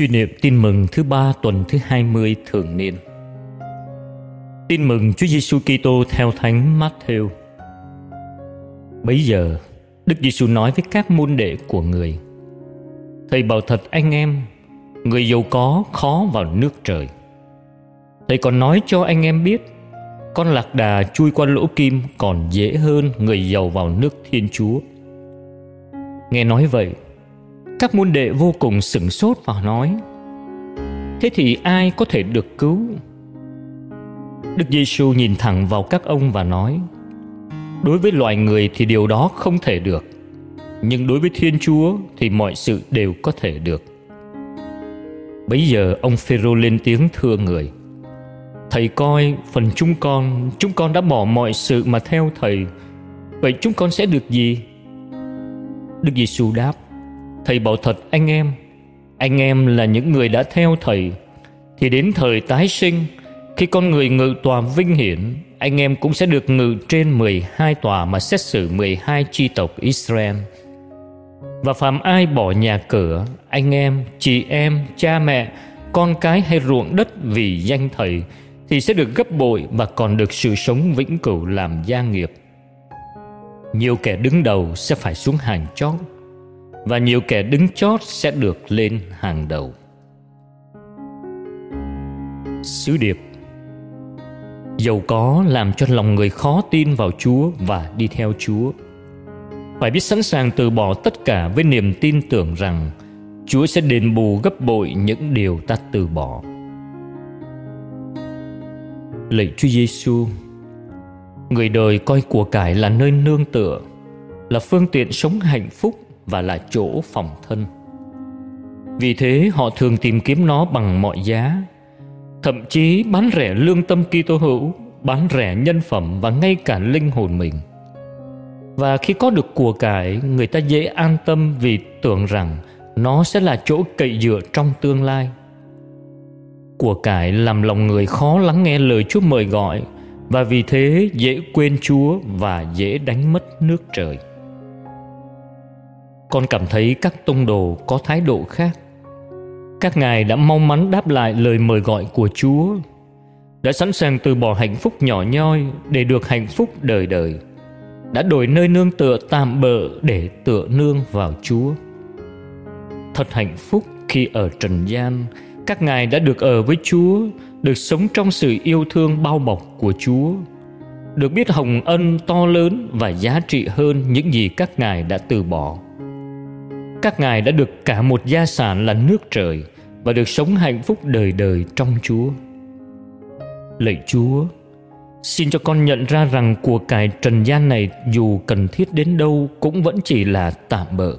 Suy niệm tin mừng thứ ba tuần thứ 20 thường niên. Tin mừng Chúa Giêsu Kitô theo Thánh Matthew. Bấy giờ, Đức Giêsu nói với các môn đệ của người: Thầy bảo thật anh em, người giàu có khó vào nước trời. Thầy còn nói cho anh em biết, con lạc đà chui qua lỗ kim còn dễ hơn người giàu vào nước Thiên Chúa. Nghe nói vậy, các môn đệ vô cùng sửng sốt và nói, Thế thì ai có thể được cứu? Đức Giêsu nhìn thẳng vào các ông và nói, Đối với loài người thì điều đó không thể được, Nhưng đối với Thiên Chúa thì mọi sự đều có thể được Bấy giờ ông Phêrô lên tiếng thưa người, Thầy coi phần chúng con Chúng con đã bỏ mọi sự mà theo thầy, Vậy chúng con sẽ được gì? Đức Giêsu đáp Thầy bảo thật anh em. Anh em là những người đã theo thầy. Thì đến thời tái sinh Khi con người ngự tòa vinh hiển Anh em cũng sẽ được ngự trên 12 tòa Mà xét xử 12 chi tộc Israel. Và phàm ai bỏ nhà cửa Anh em, chị em, cha mẹ Con cái hay ruộng đất vì danh thầy Thì sẽ được gấp bội Và còn được sự sống vĩnh cửu làm gia nghiệp. Nhiều kẻ đứng đầu sẽ phải xuống hàng chót và nhiều kẻ đứng chót sẽ được lên hàng đầu. Sứ điệp. Giàu có làm cho lòng người khó tin vào chúa và đi theo chúa. Phải biết sẵn sàng từ bỏ tất cả với niềm tin tưởng rằng chúa sẽ đền bù gấp bội những điều ta từ bỏ. Lạy chúa giêsu, người đời coi của cải là nơi nương tựa, là phương tiện sống hạnh phúc và là chỗ phòng thân. Vì thế họ thường tìm kiếm nó bằng mọi giá. Thậm chí bán rẻ lương tâm Kitô hữu, bán rẻ nhân phẩm và ngay cả linh hồn mình. Và khi có được của cải, người ta dễ an tâm vì tưởng rằng nó sẽ là chỗ cậy dựa trong tương lai. Của cải làm lòng người khó lắng nghe lời Chúa mời gọi và vì thế dễ quên Chúa và dễ đánh mất nước trời con cảm thấy các tông đồ có thái độ khác. Các ngài đã mong mắn đáp lại lời mời gọi của chúa, đã sẵn sàng từ bỏ hạnh phúc nhỏ nhoi để được hạnh phúc đời đời, đã đổi nơi nương tựa tạm bợ để tựa nương vào chúa. Thật hạnh phúc khi ở trần gian, các ngài đã được ở với chúa, được sống trong sự yêu thương bao bọc của chúa, được biết hồng ân to lớn và giá trị hơn những gì các ngài đã từ bỏ các ngài đã được cả một gia sản là nước trời và được sống hạnh phúc đời đời trong Chúa. Lạy Chúa, xin cho con nhận ra rằng của cải trần gian này dù cần thiết đến đâu cũng vẫn chỉ là tạm bợ.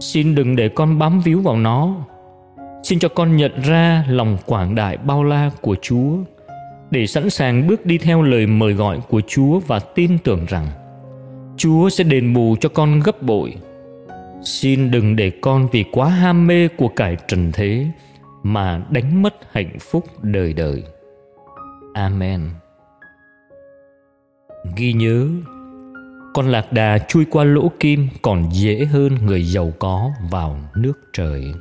Xin đừng để con bám víu vào nó. Xin cho con nhận ra lòng quảng đại bao la của Chúa để sẵn sàng bước đi theo lời mời gọi của Chúa và tin tưởng rằng Chúa sẽ đền bù cho con gấp bội xin đừng để con vì quá ham mê của cải trần thế mà đánh mất hạnh phúc đời đời. Amen. Ghi nhớ, con lạc đà chui qua lỗ kim còn dễ hơn người giàu có vào nước trời.